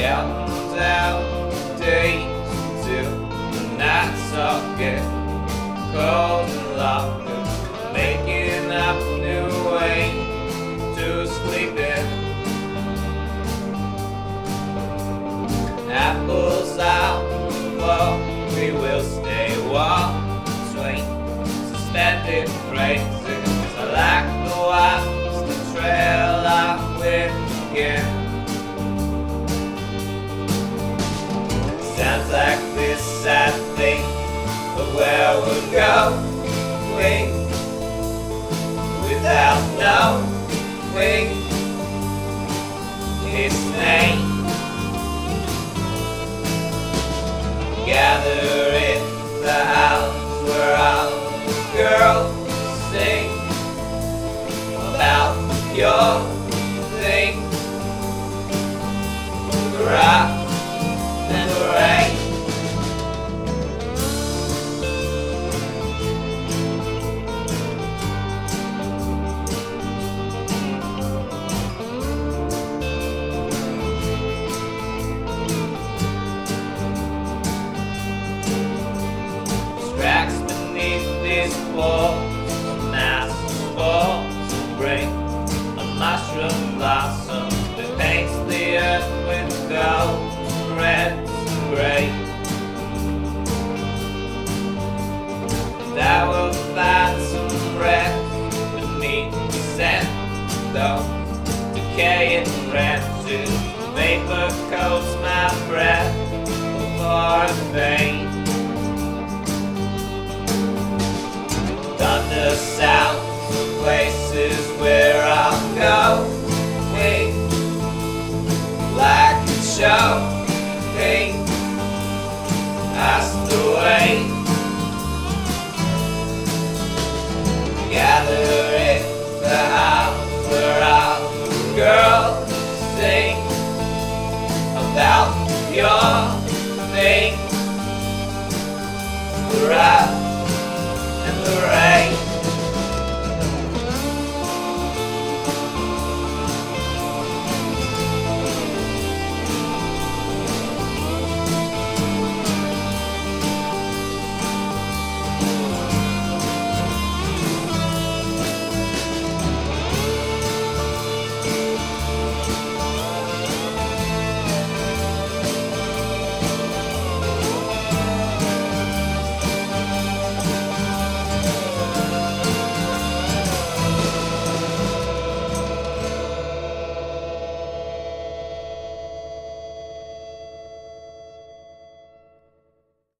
Counting down days until the nights all get cold and locked up. Making up a new way to sleep in. Apples out, well, we will stay warm. Swing suspended phrases. Where we're going without knowing its name. Gather in the house where all the girls sing about your And I will find some rest beneath the scent, though decaying branches, vapor coats my breath for the vein. Thunder of places where I'm going Like a showing Asked away Gather your thing the rain.